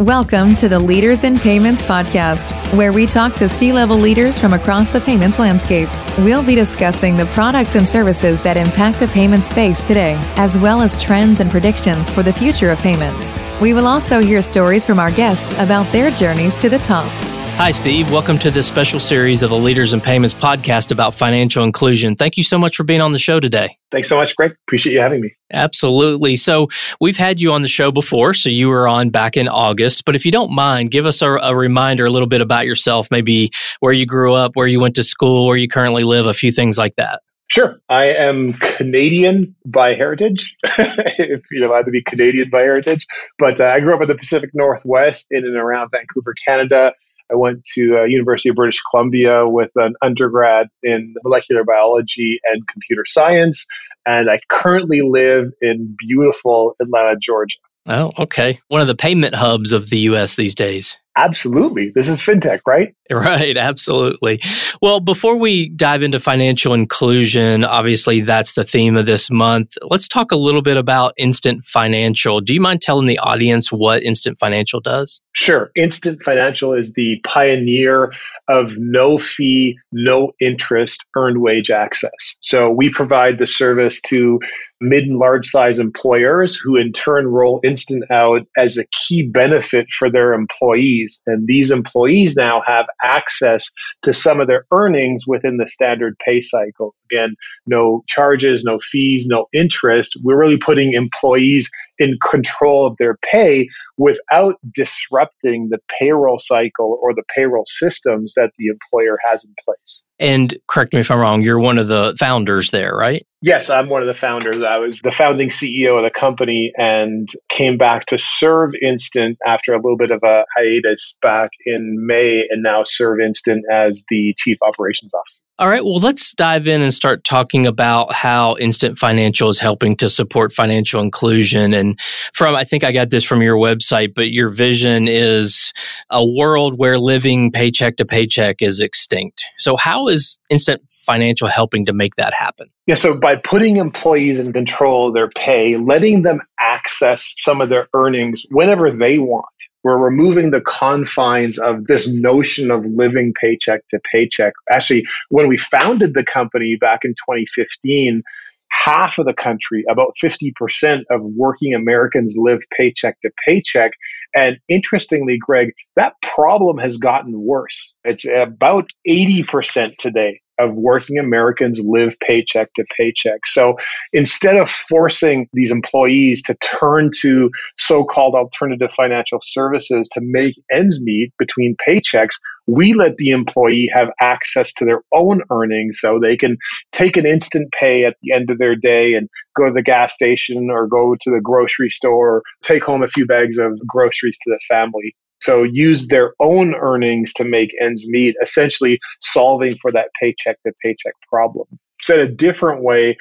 Welcome to the Leaders in Payments podcast, where we talk to C level leaders from across the payments landscape. We'll be discussing the products and services that impact the payment space today, as well as trends and predictions for the future of payments. We will also hear stories from our guests about their journeys to the top. Hi, Steve. Welcome to this special series of the Leaders in Payments podcast about financial inclusion. Thank you so much for being on the show today. Thanks so much, Greg. Appreciate you having me. Absolutely. So, we've had you on the show before. So, you were on back in August. But if you don't mind, give us a, a reminder a little bit about yourself, maybe where you grew up, where you went to school, where you currently live, a few things like that. Sure. I am Canadian by heritage, if you're allowed to be Canadian by heritage. But uh, I grew up in the Pacific Northwest in and around Vancouver, Canada. I went to uh, University of British Columbia with an undergrad in molecular biology and computer science, and I currently live in beautiful Atlanta, Georgia. Oh, okay. One of the payment hubs of the U.S. these days. Absolutely. This is fintech, right? Right, absolutely. Well, before we dive into financial inclusion, obviously that's the theme of this month. Let's talk a little bit about Instant Financial. Do you mind telling the audience what Instant Financial does? Sure. Instant Financial is the pioneer of no fee, no interest earned wage access. So we provide the service to mid and large size employers who in turn roll instant out as a key benefit for their employees. And these employees now have access to some of their earnings within the standard pay cycle. Again, no charges, no fees, no interest. We're really putting employees in control of their pay without disrupting the payroll cycle or the payroll systems that the employer has in place. And correct me if I'm wrong, you're one of the founders there, right? Yes, I'm one of the founders. I was the founding CEO of the company and came back to serve Instant after a little bit of a hiatus back in May and now serve Instant as the chief operations officer. All right, well, let's dive in and start talking about how Instant Financial is helping to support financial inclusion. And from, I think I got this from your website, but your vision is a world where living paycheck to paycheck is extinct. So, how is Instant Financial helping to make that happen? Yeah, so by putting employees in control of their pay, letting them access some of their earnings whenever they want, we're removing the confines of this notion of living paycheck to paycheck. Actually, when we founded the company back in 2015, half of the country, about 50% of working Americans live paycheck to paycheck. And interestingly, Greg, that problem has gotten worse. It's about 80% today of working Americans live paycheck to paycheck. So instead of forcing these employees to turn to so called alternative financial services to make ends meet between paychecks, we let the employee have access to their own earnings so they can take an instant pay at the end of their day and go to the gas station or go to the grocery store, or take home a few bags of groceries to the family. So use their own earnings to make ends meet, essentially solving for that paycheck to paycheck problem. Said a different way,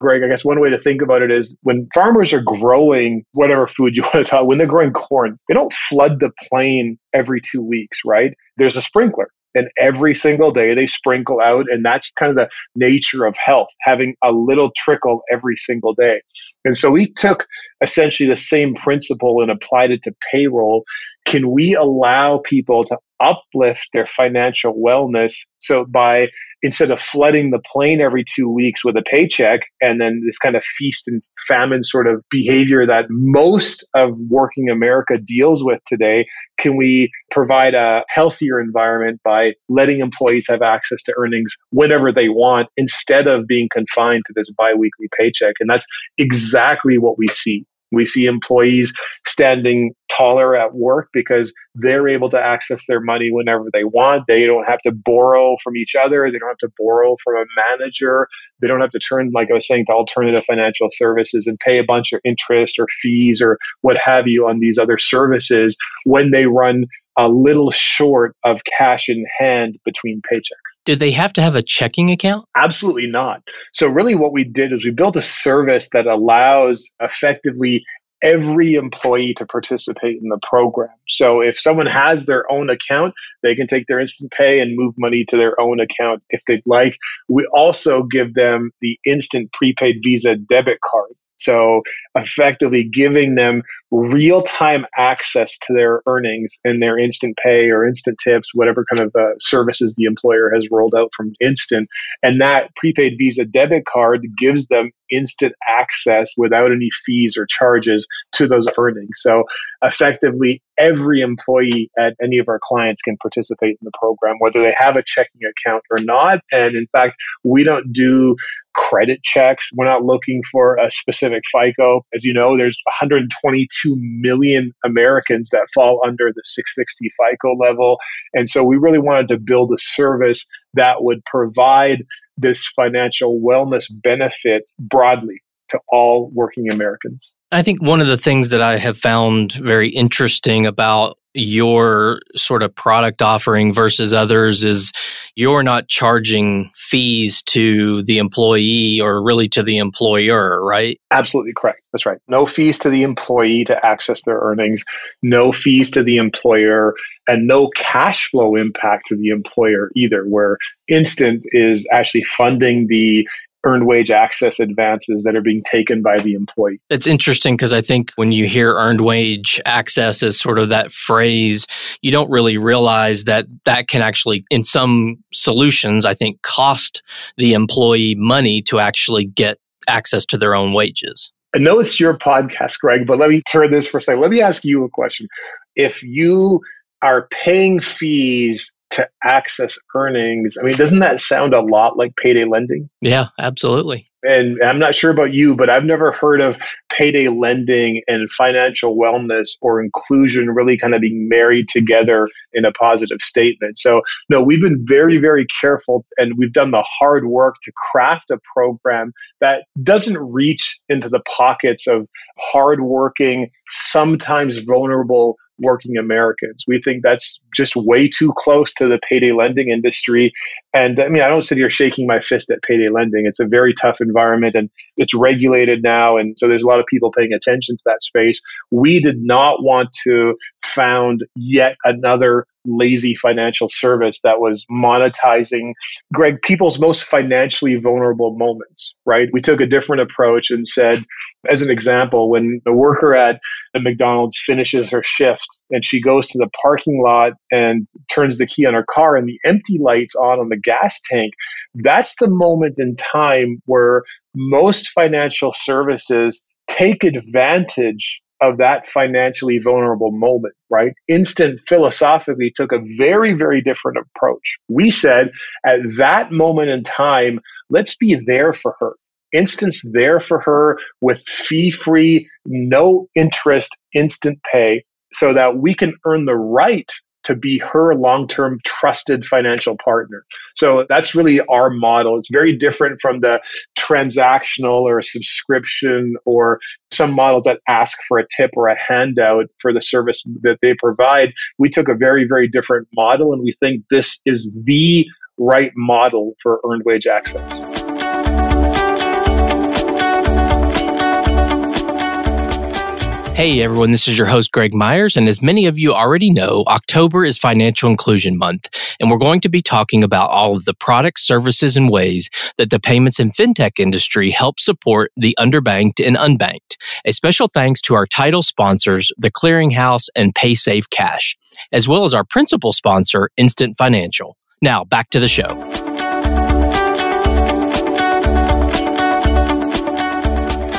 Greg, I guess one way to think about it is when farmers are growing whatever food you want to talk, when they're growing corn, they don't flood the plain every two weeks, right? There's a sprinkler. And every single day they sprinkle out. And that's kind of the nature of health, having a little trickle every single day. And so we took essentially the same principle and applied it to payroll can we allow people to uplift their financial wellness. So by instead of flooding the plain every two weeks with a paycheck and then this kind of feast and famine sort of behavior that most of working america deals with today can we provide a healthier environment by letting employees have access to earnings whenever they want instead of being confined to this biweekly paycheck? And that's exactly what we see we see employees standing taller at work because they're able to access their money whenever they want. They don't have to borrow from each other. They don't have to borrow from a manager. They don't have to turn, like I was saying, to alternative financial services and pay a bunch of interest or fees or what have you on these other services when they run a little short of cash in hand between paychecks. Do they have to have a checking account? Absolutely not. So, really, what we did is we built a service that allows effectively every employee to participate in the program. So if someone has their own account, they can take their instant pay and move money to their own account if they'd like. We also give them the instant prepaid Visa debit card. So effectively giving them real time access to their earnings and their instant pay or instant tips, whatever kind of uh, services the employer has rolled out from Instant. And that prepaid Visa debit card gives them instant access without any fees or charges to those earnings. So effectively, every employee at any of our clients can participate in the program, whether they have a checking account or not. And in fact, we don't do credit checks. We're not looking for a specific FICO. As you know, there's 122 million Americans that fall under the 660 FICO level. And so we really wanted to build a service that would provide this financial wellness benefit broadly to all working Americans. I think one of the things that I have found very interesting about your sort of product offering versus others is you're not charging fees to the employee or really to the employer, right? Absolutely correct. That's right. No fees to the employee to access their earnings, no fees to the employer, and no cash flow impact to the employer either, where Instant is actually funding the earned wage access advances that are being taken by the employee. It's interesting because I think when you hear earned wage access as sort of that phrase, you don't really realize that that can actually, in some solutions, I think cost the employee money to actually get access to their own wages. I know it's your podcast, Greg, but let me turn this for a second. Let me ask you a question. If you are paying fees to access earnings. I mean, doesn't that sound a lot like payday lending? Yeah, absolutely. And I'm not sure about you, but I've never heard of payday lending and financial wellness or inclusion really kind of being married together in a positive statement. So, no, we've been very, very careful and we've done the hard work to craft a program that doesn't reach into the pockets of hardworking, sometimes vulnerable working Americans. We think that's just way too close to the payday lending industry. And I mean, I don't sit here shaking my fist at payday lending. It's a very tough environment and it's regulated now. And so there's a lot of people paying attention to that space. We did not want to found yet another lazy financial service that was monetizing greg people's most financially vulnerable moments right? We took a different approach and said as an example when the worker at the mcdonald's finishes her shift and she goes to the parking lot and turns the key on her car and the empty lights on on the gas tank that's the moment in time where most financial services take advantage of that financially vulnerable moment, right? Instant philosophically took a very, very different approach. We said at that moment in time, let's be there for her. Instant's there for her with fee free, no interest, instant pay so that we can earn the right to be her long term trusted financial partner. So that's really our model. It's very different from the transactional or subscription or some models that ask for a tip or a handout for the service that they provide. We took a very, very different model, and we think this is the right model for earned wage access. Hey everyone, this is your host Greg Myers, and as many of you already know, October is Financial Inclusion Month, and we're going to be talking about all of the products, services, and ways that the payments and fintech industry help support the underbanked and unbanked. A special thanks to our title sponsors, The Clearinghouse and PaySafe Cash, as well as our principal sponsor, Instant Financial. Now, back to the show.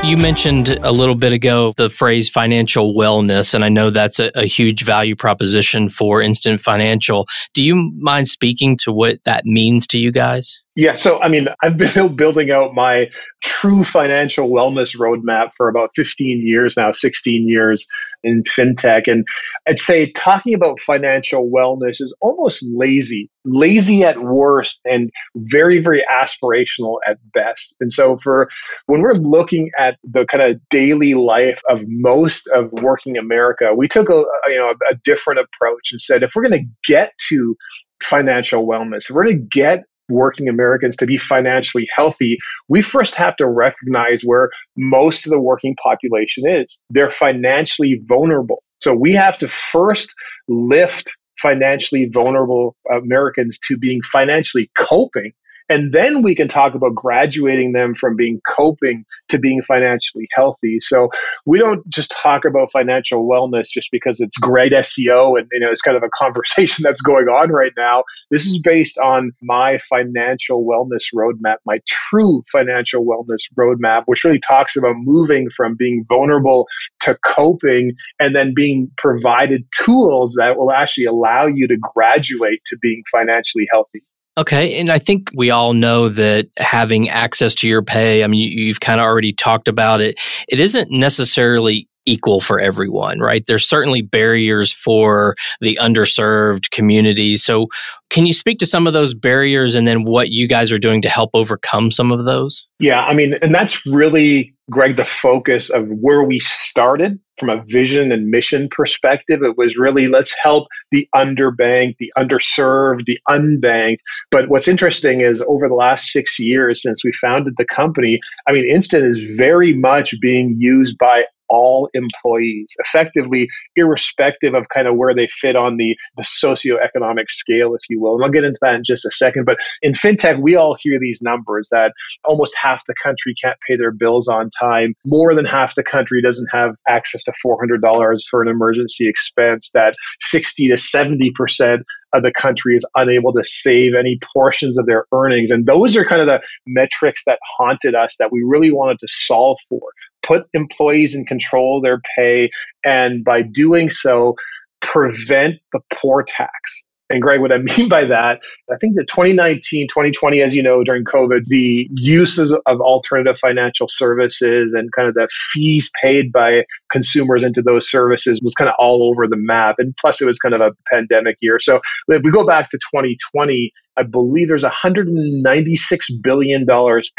You mentioned a little bit ago the phrase financial wellness, and I know that's a, a, huge value proposition for Instant Financial. Do you mind speaking to what that means to you guys? Yeah, so I mean, I've been building out my true financial wellness roadmap for about 15 years now, 16 years in fintech. And I'd say talking about financial wellness is almost lazy, lazy at worst, and very, very aspirational at best. And so, for when we're looking at the kind of daily life of most of working America, we took a you know a, different approach and said if we're going to get to financial wellness, if we're going to get working Americans to be financially healthy, we first have to recognize where most of the working population is. They're financially vulnerable. So we have to first lift financially vulnerable Americans to being financially coping And then we can talk about graduating them from being coping to being financially healthy. So we don't just talk about financial wellness just because it's great SEO and you know it's kind of a conversation that's going on right now. This is based on my financial wellness roadmap, my true financial wellness roadmap, which really talks about moving from being vulnerable to coping and then being provided tools that will actually allow you to graduate to being financially healthy. Okay. And I think we all know that having access to your pay, I mean, you, have kind of already talked about it. It isn't necessarily equal for everyone, right? There's certainly barriers for the underserved communities. So can you speak to some of those barriers and then what you guys are doing to help overcome some of those? Yeah. I mean, and that's really Greg, the focus of where we started from a vision and mission perspective. It was really let's help the underbanked, the underserved, the unbanked. But what's interesting is over the last six years since we founded the company, I mean, Instant is very much being used by all employees, effectively, irrespective of kind of where they fit on the, the socioeconomic scale, if you will. And I'll get into that in just a second. But in fintech, we all hear these numbers that almost half the country can't pay their bills on time. More than half the country doesn't have access to $400 for an emergency expense, that 60 to 70% of the country is unable to save any portions of their earnings. And those are kind of the metrics that haunted us that we really wanted to solve for put employees in control of their pay, and by doing so, prevent the poor tax. And Greg, what I mean by that, I think that 2019, 2020, as you know, during COVID, the uses of alternative financial services and kind of the fees paid by consumers into those services was kind of all over the map. And plus, it was kind of a pandemic year. So if we go back to 2020, I believe there's $196 billion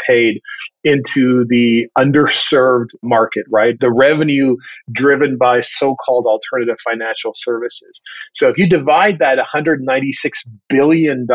paid into the underserved market, right? The revenue driven by so called alternative financial services. So if you divide that $196 billion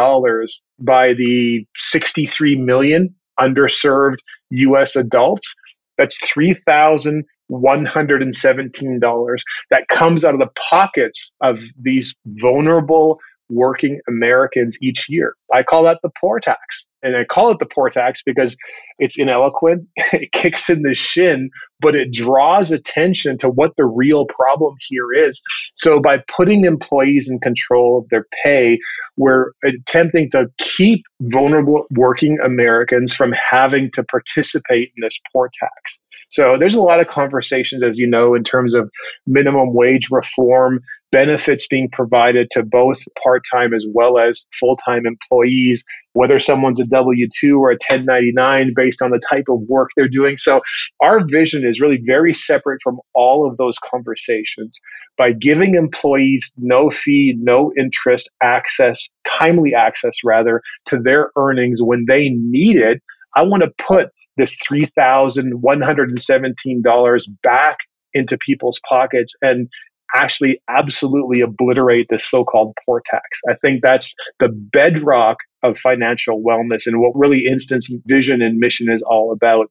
by the 63 million underserved US adults, that's $3,117 that comes out of the pockets of these vulnerable working Americans each year. I call that the poor tax. And I call it the poor tax because it's ineloquent, it kicks in the shin, but it draws attention to what the real problem here is. So by putting employees in control of their pay, we're attempting to keep vulnerable working Americans from having to participate in this poor tax. So there's a lot of conversations, as you know, in terms of minimum wage reform, benefits being provided to both part time as well as full time employees, whether someone's a W 2 or a 1099 based on the type of work they're doing. So, our vision is really very separate from all of those conversations. By giving employees no fee, no interest access, timely access rather, to their earnings when they need it, I want to put this $3,117 back into people's pockets and actually absolutely obliterate this so-called poor tax. I think that's the bedrock of financial wellness and what really Instant's vision and mission is all about.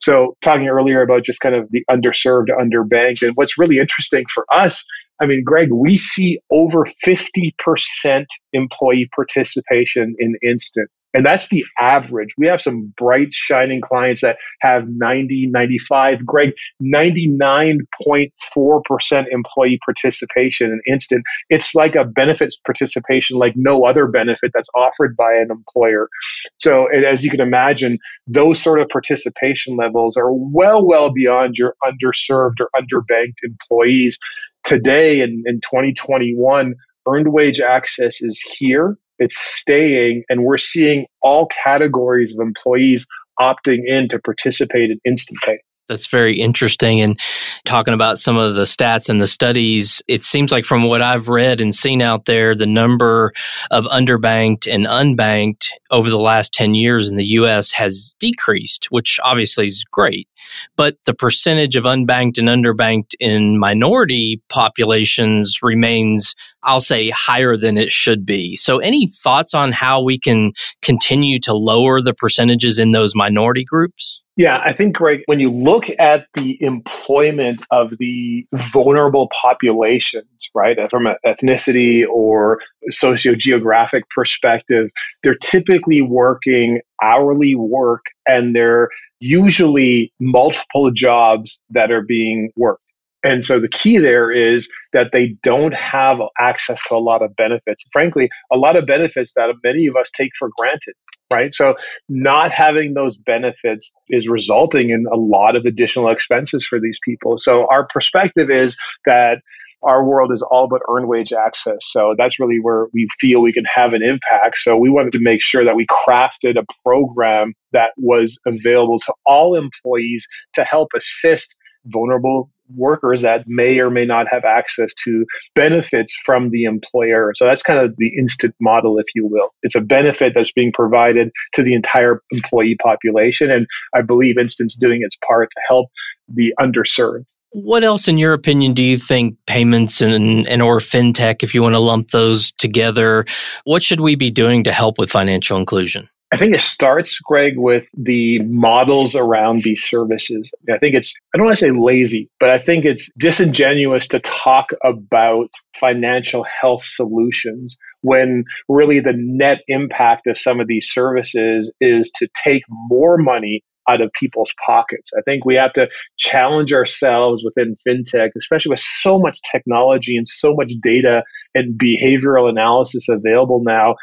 So talking earlier about just kind of the underserved, underbanked, and what's really interesting for us, I mean, Greg, we see over 50% employee participation in Instant. And that's the average. We have some bright, shining clients that have 90, 95, Greg, 99.4% employee participation in instant. It's like a benefits participation like no other benefit that's offered by an employer. So, as you can imagine, those sort of participation levels are well, well beyond your underserved or underbanked employees. Today in, in 2021, earned wage access is here it's staying, and we're seeing all categories of employees opting in to participate in instant pay. That's very interesting. And talking about some of the stats and the studies, it seems like from what I've read and seen out there, the number of underbanked and unbanked over the last 10 years in the US has decreased, which obviously is great. But the percentage of unbanked and underbanked in minority populations remains, I'll say, higher than it should be. So, any thoughts on how we can continue to lower the percentages in those minority groups? Yeah, I think, Greg, when you look at the employment of the vulnerable populations, right, from an ethnicity or sociogeographic perspective, they're typically working hourly work and they're usually multiple jobs that are being worked. And so the key there is that they don't have access to a lot of benefits. Frankly, a lot of benefits that many of us take for granted right? So not having those benefits is resulting in a lot of additional expenses for these people. So our perspective is that our world is all about earned wage access. So that's really where we feel we can have an impact. So we wanted to make sure that we crafted a program that was available to all employees to help assist vulnerable workers that may or may not have access to benefits from the employer. So that's kind of the instant model, if you will. It's a benefit that's being provided to the entire employee population. And I believe Instant's doing its part to help the underserved. What else, in your opinion, do you think payments and, and or fintech, if you want to lump those together, what should we be doing to help with financial inclusion? I think it starts, Greg, with the models around these services. I think it's, I don't want to say lazy, but I think it's disingenuous to talk about financial health solutions when really the net impact of some of these services is to take more money out of people's pockets. I think we have to challenge ourselves within fintech, especially with so much technology and so much data and behavioral analysis available now,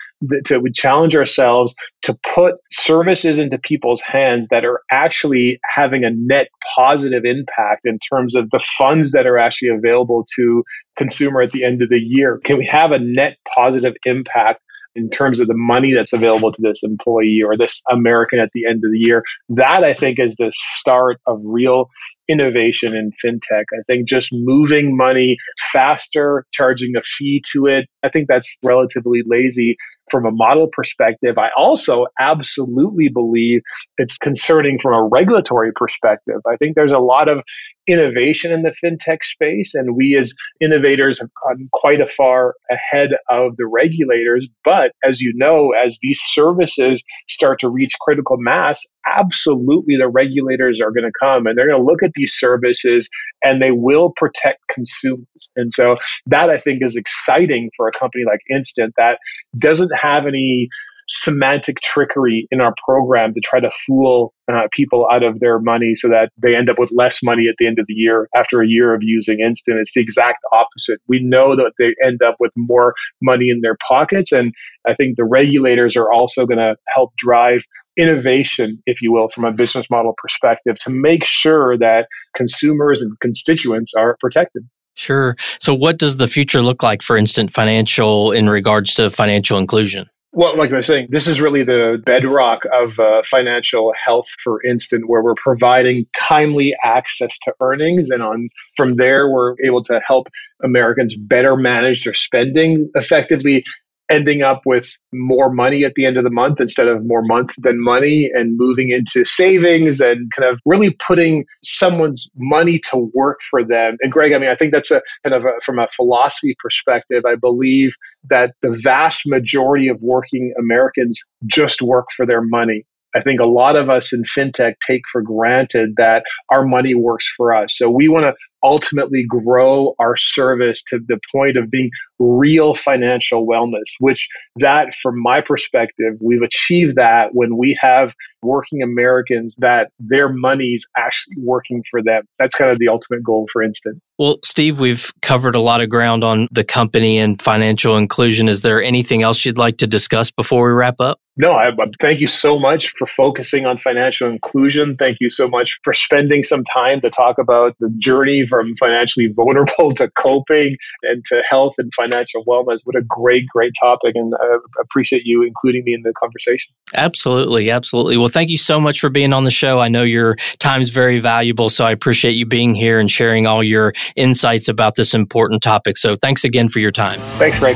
to challenge ourselves to put services into people's hands that are actually having a net positive impact in terms of the funds that are actually available to consumer at the end of the year. Can we have a net positive impact in terms of the money that's available to this employee or this American at the end of the year. That I think is the start of real innovation in fintech. I think just moving money faster, charging a fee to it, I think that's relatively lazy from a model perspective. I also absolutely believe it's concerning from a regulatory perspective. I think there's a lot of innovation in the fintech space, and we as innovators have gotten quite a far ahead of the regulators. But as you know, as these services start to reach critical mass, absolutely the regulators are going to come and they're going to look at these services and they will protect consumers. And so that I think is exciting for a company like Instant that doesn't have any semantic trickery in our program to try to fool uh, people out of their money so that they end up with less money at the end of the year after a year of using instant it's the exact opposite we know that they end up with more money in their pockets and i think the regulators are also going to help drive innovation, if you will, from a business model perspective to make sure that consumers and constituents are protected. Sure. So, what does the future look like for Instant Financial in regards to financial inclusion? Well, like I was saying, this is really the bedrock of uh, financial health for Instant, where we're providing timely access to earnings, and on from there, we're able to help Americans better manage their spending effectively ending up with more money at the end of the month instead of more month than money and moving into savings and kind of really putting someone's money to work for them. And Greg, I mean, I think that's a kind of a, from a philosophy perspective, I believe that the vast majority of working Americans just work for their money. I think a lot of us in fintech take for granted that our money works for us. So we want to ultimately grow our service to the point of being real financial wellness, which that from my perspective, we've achieved that when we have working Americans that their money's actually working for them. That's kind of the ultimate goal for Instant. Well, Steve, we've covered a lot of ground on the company and financial inclusion. Is there anything else you'd like to discuss before we wrap up? No, I, thank you so much for focusing on financial inclusion. Thank you so much for spending some time to talk about the journey from financially vulnerable to coping and to health and financial wellness. What a great, great topic. And I appreciate you including me in the conversation. Absolutely. Absolutely. Well, thank you so much for being on the show. I know your time is very valuable. So I appreciate you being here and sharing all your insights about this important topic. So thanks again for your time. Thanks, Greg.